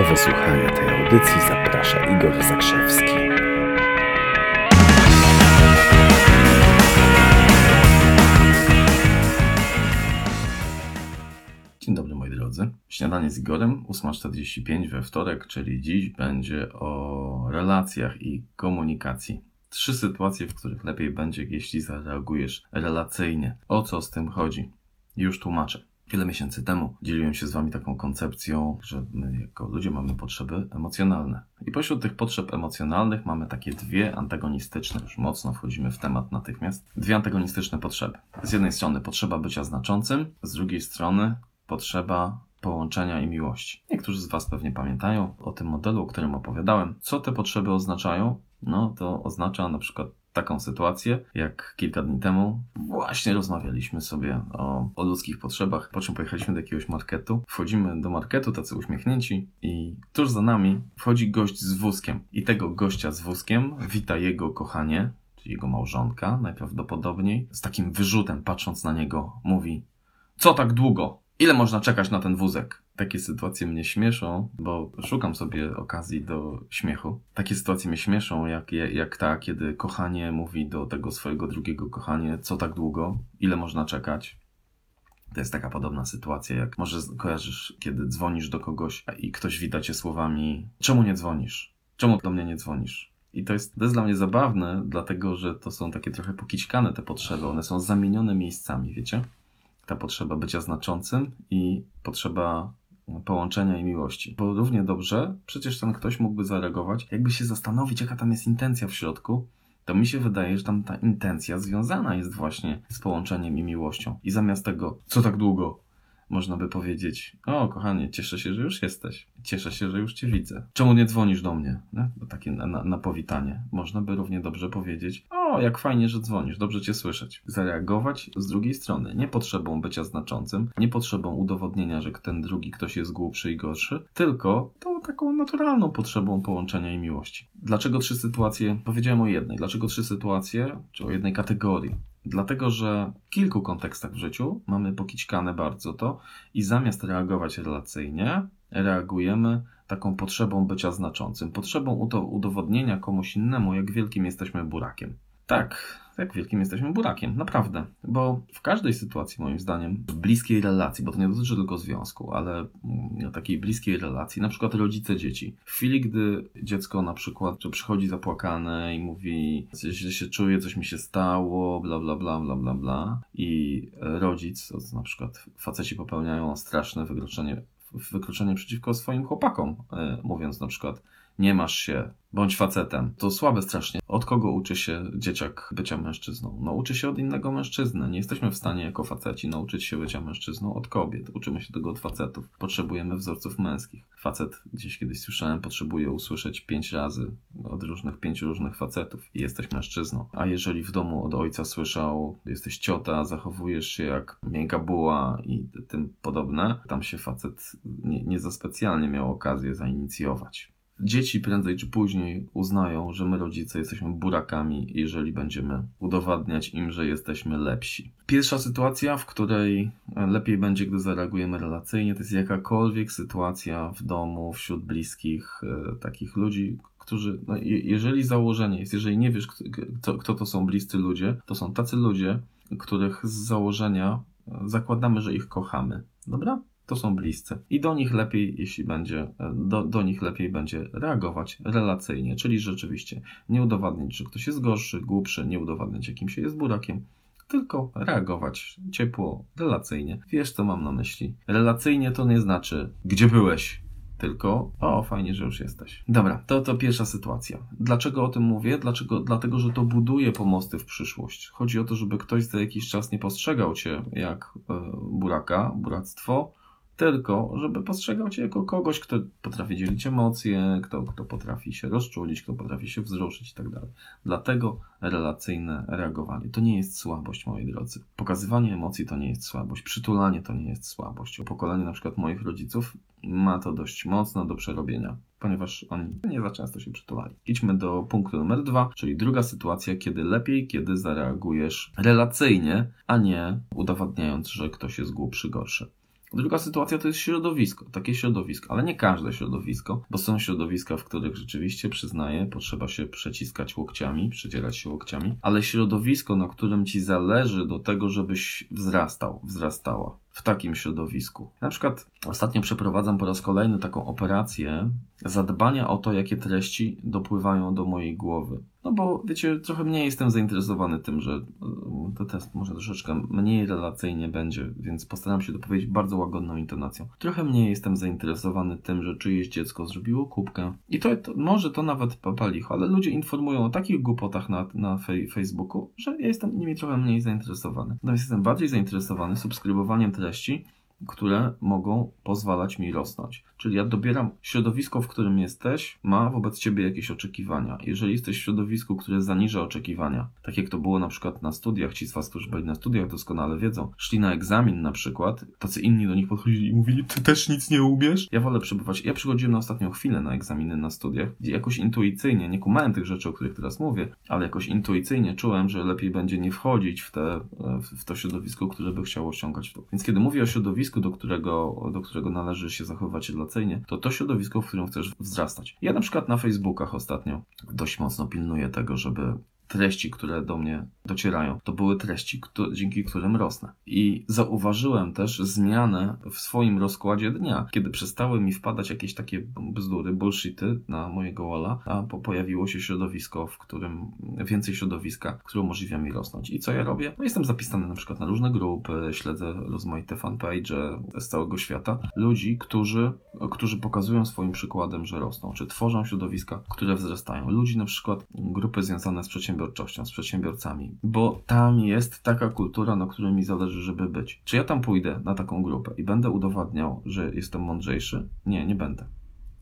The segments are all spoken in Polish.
Do wysłuchania tej audycji zaprasza Igor Zakrzewski. Dzień dobry moi drodzy. Śniadanie z Igorem, 8.45 we wtorek, czyli dziś będzie o relacjach i komunikacji. Trzy sytuacje, w których lepiej będzie, jeśli zareagujesz relacyjnie. O co z tym chodzi? Już tłumaczę. Wiele miesięcy temu dzieliłem się z Wami taką koncepcją, że my jako ludzie mamy potrzeby emocjonalne. I pośród tych potrzeb emocjonalnych mamy takie dwie antagonistyczne, już mocno wchodzimy w temat natychmiast, dwie antagonistyczne potrzeby. Z jednej strony potrzeba bycia znaczącym, z drugiej strony potrzeba połączenia i miłości. Niektórzy z Was pewnie pamiętają o tym modelu, o którym opowiadałem. Co te potrzeby oznaczają? No to oznacza na przykład taką sytuację, jak kilka dni temu właśnie rozmawialiśmy sobie o, o ludzkich potrzebach, po czym pojechaliśmy do jakiegoś marketu. Wchodzimy do marketu, tacy uśmiechnięci i tuż za nami wchodzi gość z wózkiem. I tego gościa z wózkiem wita jego kochanie, czyli jego małżonka najprawdopodobniej, z takim wyrzutem patrząc na niego mówi co tak długo? Ile można czekać na ten wózek? Takie sytuacje mnie śmieszą, bo szukam sobie okazji do śmiechu. Takie sytuacje mnie śmieszą, jak, jak ta, kiedy kochanie mówi do tego swojego drugiego kochanie, co tak długo, ile można czekać. To jest taka podobna sytuacja, jak może kojarzysz, kiedy dzwonisz do kogoś i ktoś wita cię słowami: Czemu nie dzwonisz? Czemu do mnie nie dzwonisz? I to jest, to jest dla mnie zabawne, dlatego że to są takie trochę pokićkane te potrzeby, one są zamienione miejscami, wiecie? Ta potrzeba bycia znaczącym i potrzeba połączenia i miłości. Bo równie dobrze przecież ten ktoś mógłby zareagować, jakby się zastanowić, jaka tam jest intencja w środku, to mi się wydaje, że tam ta intencja związana jest właśnie z połączeniem i miłością. I zamiast tego, co tak długo, można by powiedzieć: O, kochanie, cieszę się, że już jesteś. Cieszę się, że już cię widzę. Czemu nie dzwonisz do mnie? No, takie na, na, na powitanie. Można by równie dobrze powiedzieć: O, jak fajnie, że dzwonisz, dobrze cię słyszeć. Zareagować z drugiej strony, nie potrzebą bycia znaczącym, nie potrzebą udowodnienia, że ten drugi ktoś jest głupszy i gorszy, tylko tą taką naturalną potrzebą połączenia i miłości. Dlaczego trzy sytuacje? Powiedziałem o jednej. Dlaczego trzy sytuacje, czy o jednej kategorii? Dlatego, że w kilku kontekstach w życiu mamy pokićkane bardzo to i zamiast reagować relacyjnie, reagujemy taką potrzebą bycia znaczącym, potrzebą udowodnienia komuś innemu, jak wielkim jesteśmy burakiem. Tak, jak wielkim jesteśmy burakiem, naprawdę. Bo w każdej sytuacji, moim zdaniem, w bliskiej relacji, bo to nie dotyczy tylko związku, ale mm, takiej bliskiej relacji, na przykład rodzice dzieci. W chwili, gdy dziecko na przykład przychodzi zapłakane i mówi, źle się czuje, coś mi się stało, bla, bla, bla, bla, bla, bla. I rodzic, na przykład faceci popełniają straszne wykroczenie, wykroczenie przeciwko swoim chłopakom, e, mówiąc na przykład, nie masz się, bądź facetem. To słabe strasznie. Od kogo uczy się dzieciak bycia mężczyzną? No uczy się od innego mężczyzny. Nie jesteśmy w stanie jako faceci nauczyć się bycia mężczyzną od kobiet. Uczymy się tego od facetów. Potrzebujemy wzorców męskich. Facet, gdzieś kiedyś słyszałem, potrzebuje usłyszeć pięć razy od różnych, pięciu różnych facetów i jesteś mężczyzną. A jeżeli w domu od ojca słyszał, jesteś ciota, zachowujesz się jak miękka buła i tym podobne, tam się facet nie, nie za specjalnie miał okazję zainicjować dzieci prędzej czy później uznają, że my rodzice jesteśmy burakami, jeżeli będziemy udowadniać im, że jesteśmy lepsi. Pierwsza sytuacja, w której lepiej będzie, gdy zareagujemy relacyjnie, to jest jakakolwiek sytuacja w domu, wśród bliskich, e, takich ludzi, którzy, no, jeżeli założenie jest, jeżeli nie wiesz, kto, kto to są bliscy ludzie, to są tacy ludzie, których z założenia zakładamy, że ich kochamy. Dobra? To są bliscy. I do nich lepiej, jeśli będzie, do, do nich lepiej będzie reagować relacyjnie, czyli rzeczywiście nie udowadniać, że ktoś jest gorszy, głupszy, nie udowadniać, jakim się jest burakiem, tylko reagować ciepło, relacyjnie. Wiesz, co mam na myśli. Relacyjnie to nie znaczy, gdzie byłeś, tylko o, fajnie, że już jesteś. Dobra, to to pierwsza sytuacja. Dlaczego o tym mówię? Dlaczego? Dlatego, że to buduje pomosty w przyszłość. Chodzi o to, żeby ktoś za jakiś czas nie postrzegał cię jak e, buraka, buractwo, tylko żeby postrzegał cię jako kogoś, kto potrafi dzielić emocje, kto, kto potrafi się rozczulić, kto potrafi się wzruszyć i tak dalej. Dlatego relacyjne reagowanie to nie jest słabość, moi drodzy. Pokazywanie emocji to nie jest słabość, przytulanie to nie jest słabość. Pokolenie na przykład moich rodziców ma to dość mocno do przerobienia ponieważ oni nie za często się przytulali. Idźmy do punktu numer dwa, czyli druga sytuacja, kiedy lepiej, kiedy zareagujesz relacyjnie, a nie udowadniając, że ktoś jest głupszy, gorszy. Druga sytuacja to jest środowisko, takie środowisko, ale nie każde środowisko, bo są środowiska, w których rzeczywiście przyznaję, potrzeba się przeciskać łokciami, przedzierać się łokciami, ale środowisko, na którym ci zależy do tego, żebyś wzrastał, wzrastała w takim środowisku. Na przykład ostatnio przeprowadzam po raz kolejny taką operację zadbania o to, jakie treści dopływają do mojej głowy. No bo wiecie, trochę mniej jestem zainteresowany tym, że e, to test może troszeczkę mniej relacyjnie będzie, więc postaram się to powiedzieć bardzo łagodną intonacją. Trochę mniej jestem zainteresowany tym, że czyjeś dziecko zrobiło kubkę. I to, to może to nawet papalicho, ale ludzie informują o takich głupotach na, na fej, Facebooku, że ja jestem nimi trochę mniej zainteresowany. Natomiast jestem bardziej zainteresowany subskrybowaniem treści, które mogą pozwalać mi rosnąć. Czyli ja dobieram środowisko, w którym jesteś, ma wobec ciebie jakieś oczekiwania. Jeżeli jesteś w środowisku, które zaniża oczekiwania, tak jak to było na przykład na studiach, ci z was, którzy byli na studiach doskonale wiedzą, szli na egzamin na przykład, tacy inni do nich podchodzili i mówili, ty też nic nie umiesz? Ja wolę przebywać, ja przychodziłem na ostatnią chwilę na egzaminy na studiach, gdzie jakoś intuicyjnie, nie kumałem tych rzeczy, o których teraz mówię, ale jakoś intuicyjnie czułem, że lepiej będzie nie wchodzić w, te, w to środowisko, które by chciało osiągać to. Więc kiedy mówię o środowisku, do którego, do którego należy się zachowywać relacyjnie, to to środowisko, w którym chcesz wzrastać. Ja na przykład na Facebookach ostatnio dość mocno pilnuję tego, żeby treści, które do mnie docierają, to były treści, dzięki którym rosnę. I zauważyłem też zmianę w swoim rozkładzie dnia, kiedy przestały mi wpadać jakieś takie bzdury, bullshity na mojego walla, a pojawiło się środowisko, w którym więcej środowiska, które umożliwia mi rosnąć. I co ja robię? No jestem zapisany na przykład na różne grupy, śledzę rozmaite fanpage z całego świata, ludzi, którzy, którzy pokazują swoim przykładem, że rosną, czy tworzą środowiska, które wzrastają. Ludzi na przykład grupy związane z przedsiębiorstwem przedsiębiorczością, z przedsiębiorcami, bo tam jest taka kultura, na której mi zależy, żeby być. Czy ja tam pójdę na taką grupę i będę udowadniał, że jestem mądrzejszy? Nie, nie będę.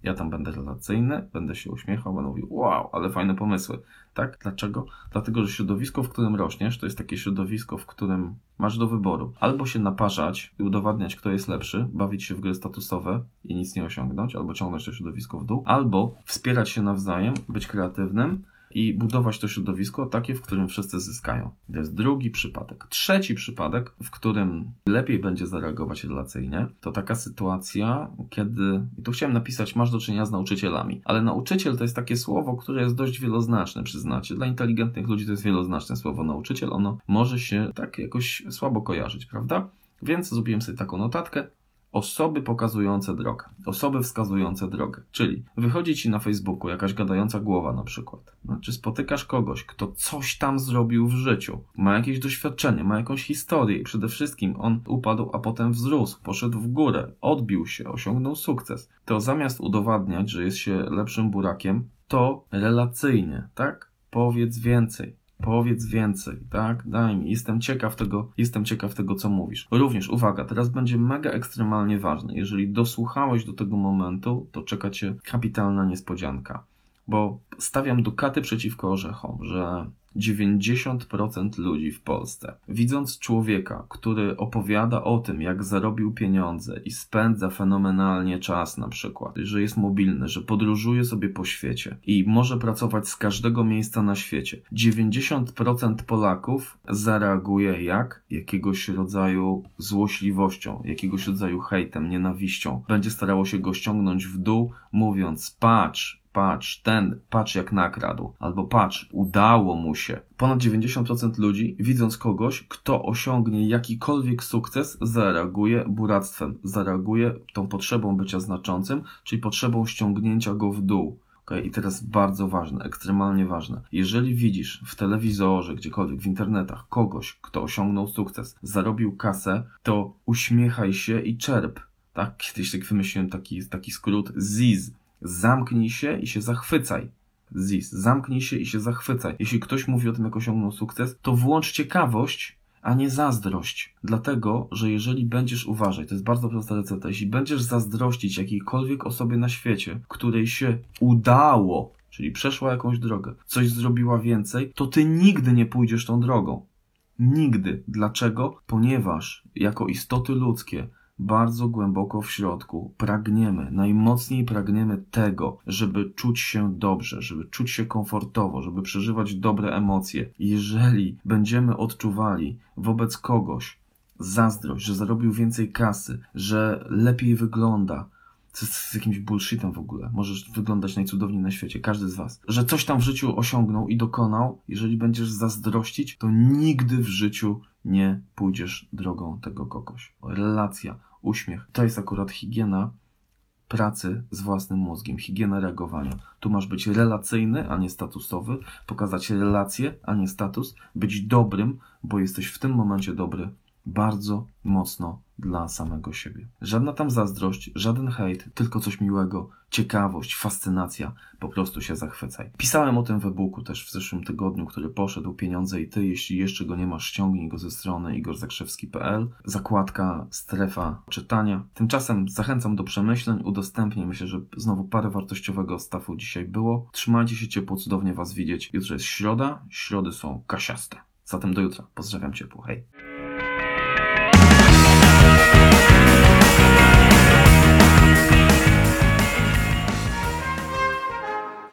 Ja tam będę relacyjny, będę się uśmiechał, będę mówił, wow, ale fajne pomysły. Tak? Dlaczego? Dlatego, że środowisko, w którym rośniesz, to jest takie środowisko, w którym masz do wyboru. Albo się naparzać i udowadniać, kto jest lepszy, bawić się w gry statusowe i nic nie osiągnąć, albo ciągnąć to środowisko w dół, albo wspierać się nawzajem, być kreatywnym, i budować to środowisko takie, w którym wszyscy zyskają. To jest drugi przypadek. Trzeci przypadek, w którym lepiej będzie zareagować relacyjnie, to taka sytuacja, kiedy, i tu chciałem napisać, masz do czynienia z nauczycielami, ale nauczyciel to jest takie słowo, które jest dość wieloznaczne, przyznacie. Dla inteligentnych ludzi to jest wieloznaczne słowo nauczyciel, ono może się tak jakoś słabo kojarzyć, prawda? Więc zrobiłem sobie taką notatkę. Osoby pokazujące drogę, osoby wskazujące drogę. Czyli wychodzi ci na Facebooku jakaś gadająca głowa na przykład. No, czy spotykasz kogoś, kto coś tam zrobił w życiu, ma jakieś doświadczenie, ma jakąś historię i przede wszystkim on upadł, a potem wzrósł, poszedł w górę, odbił się, osiągnął sukces. To zamiast udowadniać, że jest się lepszym burakiem, to relacyjnie, tak? Powiedz więcej. Powiedz więcej, tak? Daj mi. Jestem ciekaw tego, jestem ciekaw tego, co mówisz. Również, uwaga, teraz będzie mega ekstremalnie ważne. Jeżeli dosłuchałeś do tego momentu, to czeka cię kapitalna niespodzianka. Bo stawiam dukaty przeciwko orzechom, że 90% ludzi w Polsce, widząc człowieka, który opowiada o tym, jak zarobił pieniądze i spędza fenomenalnie czas, na przykład, że jest mobilny, że podróżuje sobie po świecie i może pracować z każdego miejsca na świecie, 90% Polaków zareaguje jak? Jakiegoś rodzaju złośliwością, jakiegoś rodzaju hejtem, nienawiścią. Będzie starało się go ściągnąć w dół, mówiąc: patrz, patrz, ten, patrz jak nakradł, albo patrz, udało mu się. Ponad 90% ludzi, widząc kogoś, kto osiągnie jakikolwiek sukces, zareaguje buractwem, zareaguje tą potrzebą bycia znaczącym, czyli potrzebą ściągnięcia go w dół. Okay? I teraz bardzo ważne, ekstremalnie ważne. Jeżeli widzisz w telewizorze, gdziekolwiek, w internetach kogoś, kto osiągnął sukces, zarobił kasę, to uśmiechaj się i czerp. Tak? Kiedyś tak wymyśliłem taki, taki skrót ZIZ, Zamknij się i się zachwycaj. Zis, zamknij się i się zachwycaj. Jeśli ktoś mówi o tym, jak osiągnął sukces, to włącz ciekawość, a nie zazdrość. Dlatego, że jeżeli będziesz uważać, to jest bardzo prosta recepta, jeśli będziesz zazdrościć jakiejkolwiek osobie na świecie, której się udało, czyli przeszła jakąś drogę, coś zrobiła więcej, to ty nigdy nie pójdziesz tą drogą. Nigdy. Dlaczego? Ponieważ jako istoty ludzkie bardzo głęboko w środku pragniemy, najmocniej pragniemy tego, żeby czuć się dobrze, żeby czuć się komfortowo, żeby przeżywać dobre emocje. Jeżeli będziemy odczuwali wobec kogoś, zazdrość, że zarobił więcej kasy, że lepiej wygląda, co jest jakimś bullshitem w ogóle. Możesz wyglądać najcudowniej na świecie, każdy z was. Że coś tam w życiu osiągnął i dokonał, jeżeli będziesz zazdrościć, to nigdy w życiu nie pójdziesz drogą tego kogoś. Relacja, uśmiech, to jest akurat higiena pracy z własnym mózgiem, higiena reagowania. Tu masz być relacyjny, a nie statusowy, pokazać relacje, a nie status, być dobrym, bo jesteś w tym momencie dobry bardzo mocno dla samego siebie. Żadna tam zazdrość, żaden hejt, tylko coś miłego, ciekawość, fascynacja, po prostu się zachwycaj. Pisałem o tym w e-booku też w zeszłym tygodniu, który poszedł Pieniądze i Ty. Jeśli jeszcze go nie masz, ściągnij go ze strony igorzakrzewski.pl. Zakładka, strefa czytania. Tymczasem zachęcam do przemyśleń, udostępnię. Myślę, że znowu parę wartościowego stafu dzisiaj było. Trzymajcie się ciepło, cudownie Was widzieć. Jutro jest środa, środy są kasiaste. Zatem do jutra. Pozdrawiam ciepło. Hej.